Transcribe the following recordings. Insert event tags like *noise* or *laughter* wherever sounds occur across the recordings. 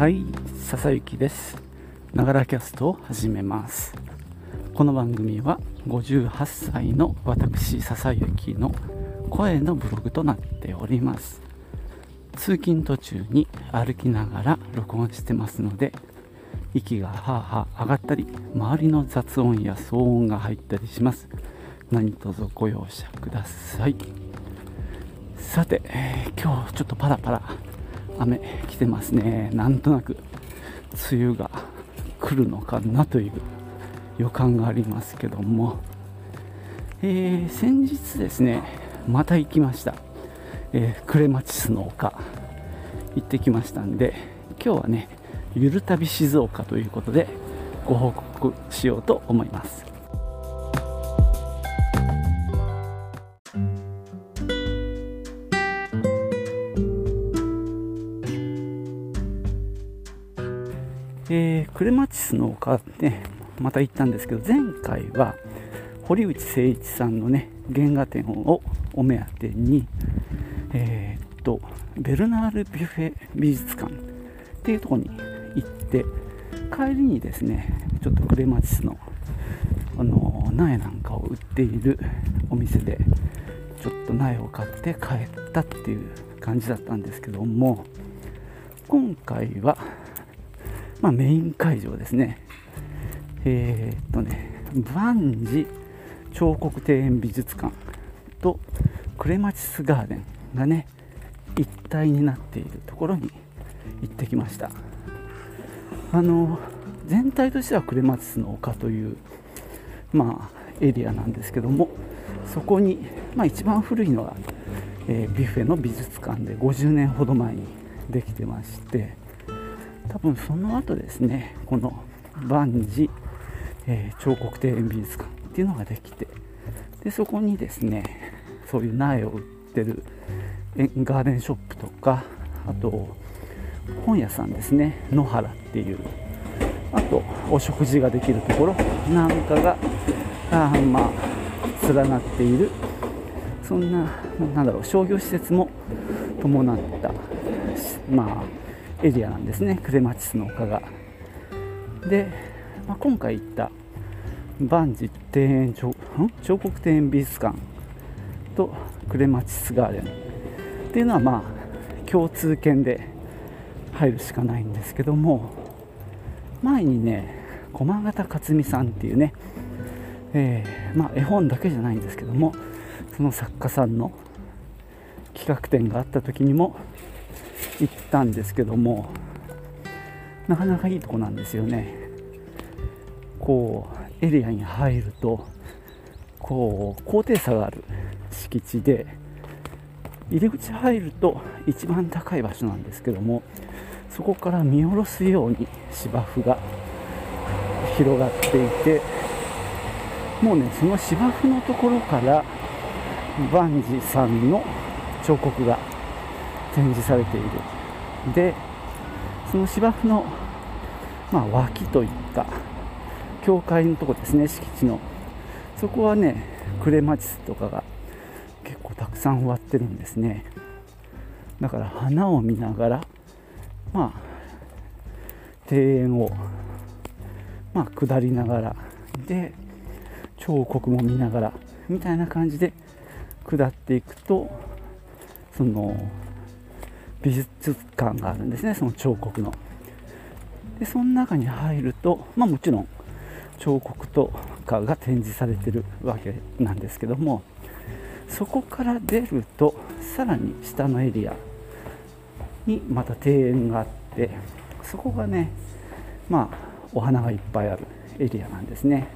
はい笹雪です。ながらキャストを始めます。この番組は58歳の私笹雪の声のブログとなっております。通勤途中に歩きながら録音してますので息がはあはあ上がったり周りの雑音や騒音が入ったりします。何卒ご容赦ください。さて、えー、今日ちょっとパラパラ雨来てますね。なんとなく梅雨が来るのかなという予感がありますけども、えー、先日ですねまた行きました、えー、クレマチスの丘。行ってきましたんで今日はねゆる旅静岡ということでご報告しようと思います。クレマチスの丘ねまた行ったんですけど前回は堀内誠一さんのね原画展をお目当てにえー、っとベルナール・ビュフェ美術館っていうとこに行って帰りにですねちょっとクレマチスのあの苗なんかを売っているお店でちょっと苗を買って帰ったっていう感じだったんですけども今回はまあ、メイン会場ですね。えー、っとね、万事彫刻庭園美術館とクレマチスガーデンがね、一体になっているところに行ってきました。あの全体としてはクレマチスの丘という、まあ、エリアなんですけどもそこに、まあ、一番古いのが、えー、ビュッフェの美術館で50年ほど前にできてまして多分その後ですねこの万事、えー、彫刻庭園美術館っていうのができてでそこにですねそういう苗を売ってるガーデンショップとかあと本屋さんですね野原っていうあとお食事ができるところなんかがあまあ連なっているそんななんだろう商業施設も伴ったまあエリアなんですね。クレマチスの丘が。で、まあ、今回行った万事庭園彫彫刻庭園美術館とクレマチスガーデン。っていうのはまあ共通券で入るしかないんですけども前にね駒形克美さんっていうね、えー、まあ、絵本だけじゃないんですけどもその作家さんの企画展があった時にも行ったんですけどもなかなかいいとこなんですよね。こうエリアに入るとこう高低差がある敷地で入り口入ると一番高い場所なんですけどもそこから見下ろすように芝生が広がっていてもうねその芝生のところから万事さんの彫刻が展示されている。でその芝生の、まあ、脇といった教会のとこですね敷地の。そこはねクレマチスとかが結構たくさん植わってるんですね。だから花を見ながらまあ庭園をまあ下りながらで彫刻も見ながらみたいな感じで下っていくとその美術館があるんですねその彫刻の。でその中に入ると、まあ、もちろん彫刻とかが展示されてるわけなんですけどもそこから出るとさらに下のエリアにまた庭園があってそこがねまあお花がいっぱいあるエリアなんですね。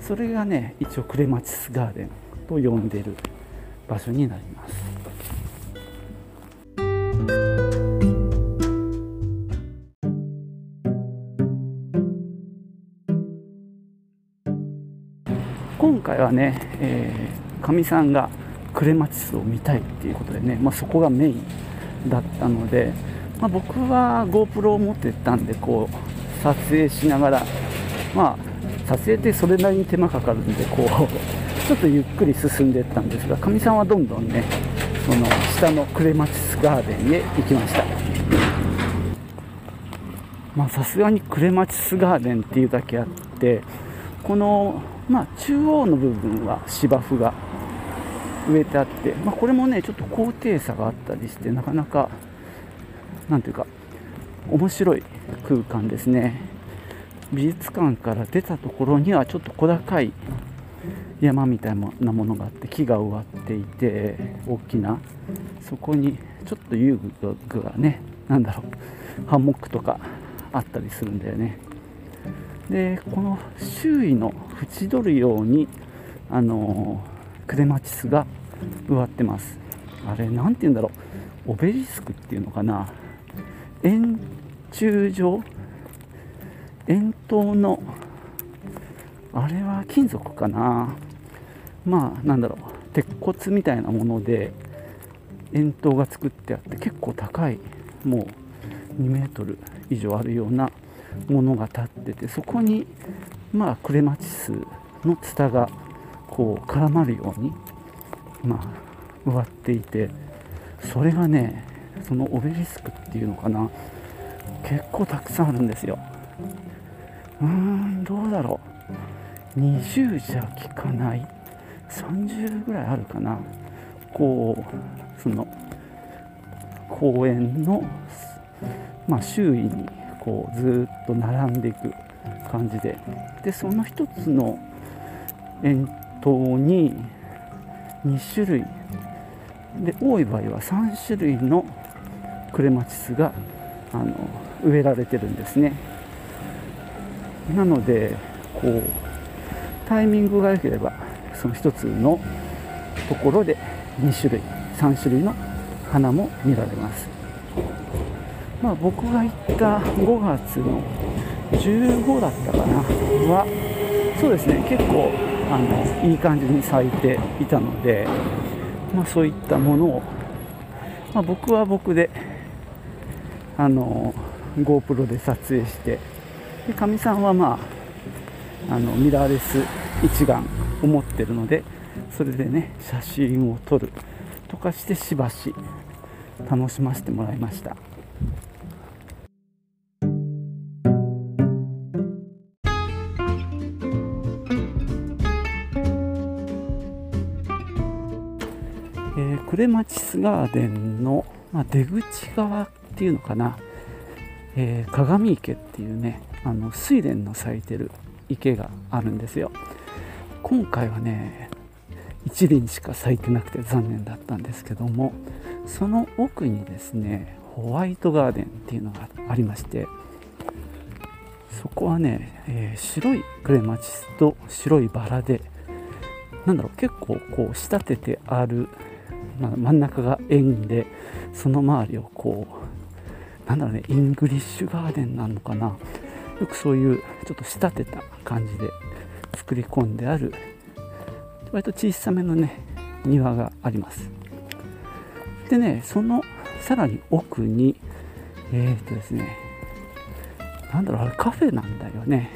それがね一応クレマチスガーデンと呼んでる場所になります。はね、えか、みさんがクレマチスを見たいっていうことでね、まあ、そこがメインだったので、まあ、僕は GoPro を持ってったんでこう撮影しながら、まあ、撮影ってそれなりに手間かかるんでこう *laughs* ちょっとゆっくり進んでいったんですがかみさんはどんどんねその下のクレマチスガーデンへ行きました。まあさすがにクレマチスガーデンっていうだけあってこの、まあ、中央の部分は芝生が植えてあって、まあ、これもねちょっと高低差があったりしてなかなかなんていうか面白い空間ですね。美術館から出たところにはちょっと小高い山みたいなものがあって木が植わっていて大きな。そこにちょっと遊具がね何だろうハンモックとかあったりするんだよね。でこの周囲の縁取るようにあのクレマチスが植わってます。あれ何て言うんだろう。オベリスクっていうのかな。円柱状？円筒のあれは金属かな。まあなんだろう。鉄骨みたいなもので円筒が作ってあって結構高いもう2メートル以上あるようなものが立っててそこにまあクレマチスのツタがこう絡まるようにまあ植わっていてそれがねそのオベリスクっていうのかな結構たくさんあるんですよ。うーんどうだろう。20じゃ効かない。30ぐらいあるかな。こうその公園の、まあ、周囲にこうずっと並んでいく感じで。でその一つの円筒に2種類。で多い場合は3種類のクレマチスがあの植えられてるんですね。なのでこうタイミングが良ければその1つのところで2種類3種類の花も見られます。まあ僕が行った5月の15だったかなはそうですね結構あのいい感じに咲いていたので、まあ、そういったものを、まあ、僕は僕であの GoPro で撮影してでかみさんはまああのミラーレス一眼を持ってるのでそれでね写真を撮るとかしてしばし楽しませてもらいました。マチスガーデンの、まあ、出口側っていうのかな、えー、鏡池っていうねあの睡蓮の咲いてる池があるんですよ。今回はね1輪しか咲いてなくて残念だったんですけどもその奥にですねホワイトガーデンっていうのがありましてそこはね、えー、白いクレマチスと白いバラでなんだろう結構こう仕立ててあるまあ、真ん中が円でその周りをこうなんだろうねイングリッシュガーデンなのかな。よくそういうちょっと仕立てた感じで作り込んである割と小さめのね庭があります。でねそのさらに奥にえー、っとですねなんだろうあれカフェなんだよね。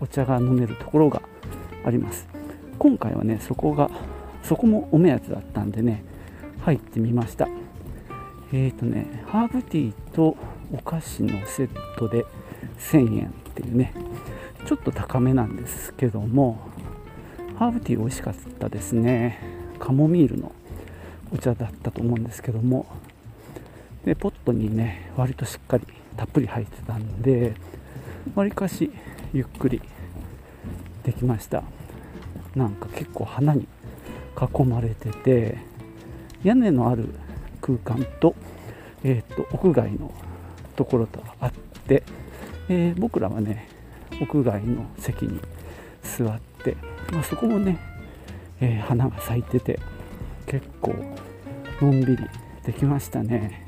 お茶が飲めるところがあります。今回はねそこがそこもお目当てだったんでね入ってみました。えっ、ー、とねハーブティーとお菓子のセットで1000円っていうねちょっと高めなんですけどもハーブティー美味しかったですね。カモミールのお茶だったと思うんですけどもでポットにね割としっかりたっぷり入ってたんでわりかしゆっくりできました。なんか結構花に囲まれてて屋根のある空間と,、えーと、屋外のところとあって、えー、僕らはね屋外の席に座って、まあ、そこもね、えー、花が咲いてて結構のんびりできましたね。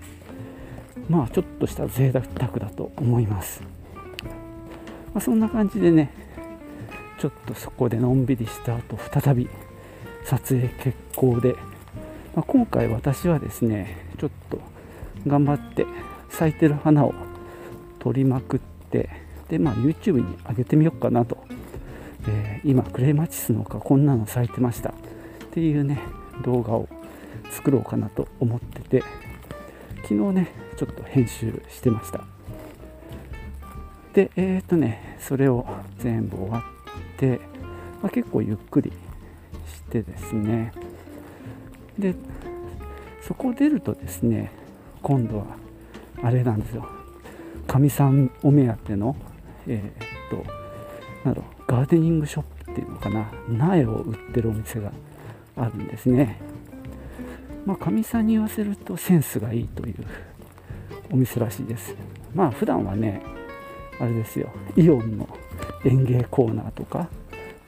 まあちょっとした贅沢だと思います、まあ、そんな感じでねちょっとそこでのんびりした後再び撮影決行でまあ、今回私はですねちょっと頑張って咲いてる花を撮りまくってで、まあ、YouTube に上げてみようかなと、えー、今クレマチスの丘こんなの咲いてました。っていうね動画を作ろうかなと思ってて昨日ねちょっと編集してました。でえっ、とねそれを全部終わって、まあ、結構ゆっくりしてですねでそこを出るとですね今度はあれなんですよ。かみさんお目当てのえー、っとなんだろうガーデニングショップっていうのかな苗を売ってるお店があるんですね。まあかみさんに言わせるとセンスがいいというお店らしいです。まあ普段はねあれですよイオンの園芸コーナーとか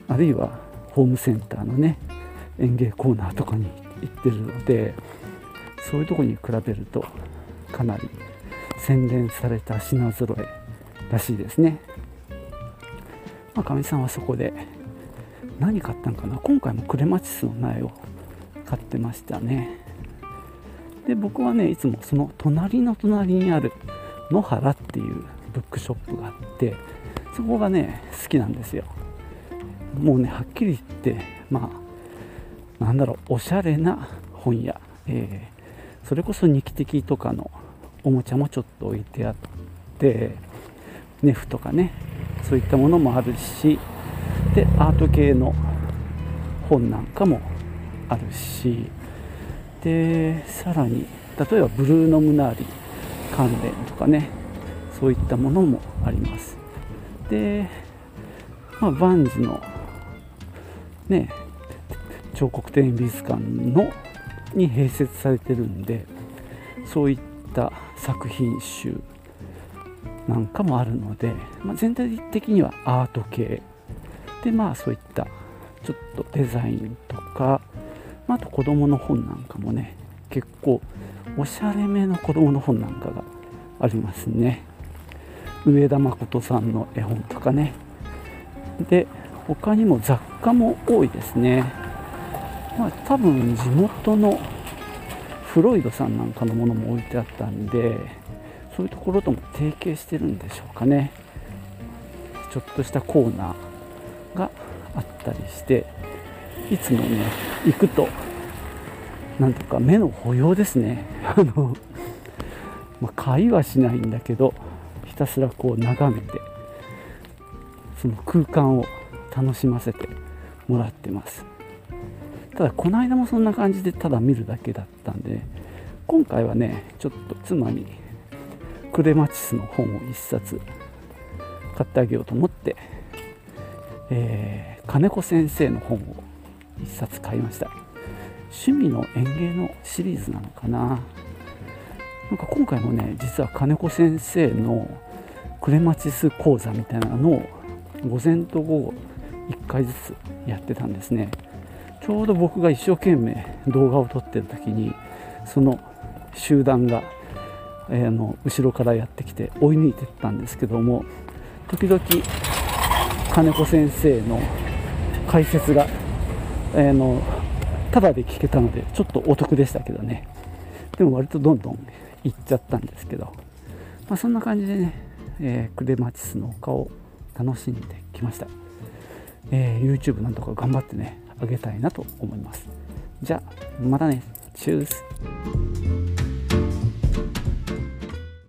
あるいはホームセンターのね園芸コーナーとかに行ってるのでそういうとこに比べるとかなり洗練された品揃えらしいですね。まあかみさんはそこで何買ったんかな？今回もクレマチスの苗を買ってましたね。で僕はねいつもその隣の隣にある野原っていうブックショップがあってそこがね好きなんですよ。もうねはっきり言ってまあなんだろうおしゃれな本屋、えー、それこそ日記的とかのおもちゃもちょっと置いてあってネフとかねそういったものもあるしでアート系の本なんかもあるしでさらに例えばブルーノ・ムナーリ関連とかねそういったものもあります。で、まあ、バンズのね彫刻展美術館のに併設されてるんでそういった作品集なんかもあるので、まあ、全体的にはアート系。でまあそういったちょっとデザインとか、まあ、あと子供の本なんかもね結構おしゃれめの子供の本なんかがありますね。上田誠さんの絵本とかね。で他にも雑貨も多いですね。まあ多分地元のフロイドさんなんかのものも置いてあったんでそういうところとも提携してるんでしょうかね。ちょっとしたコーナーがあったりしていつもね行くとなんとか目の保養ですね。*laughs* あの、まあ、買いはしないんだけどひたすらこう眺めてその空間を楽しませてもらってます。ただこの間もそんな感じでただ見るだけだったんで今回はねちょっと妻にクレマチスの本を1冊買ってあげようと思って、えー、金子先生の本を1冊買いました。趣味の園芸のシリーズなのかな。なんか今回もね実は金子先生のクレマチス講座みたいなのを午前と午後1回ずつやってたんですね。ちょうど僕が一生懸命動画を撮ってる時にその集団がえー、の後ろからやってきて追い抜いてったんですけども時々金子先生の解説が、えー、のただで聞けたのでちょっとお得でしたけどね。でも割とどんどん行っちゃったんですけど、まあ、そんな感じでね、えー、クレマチスの丘を楽しんできました、えー、YouTube なんとか頑張ってねあげたいなと思います。じゃあまたね。チュース。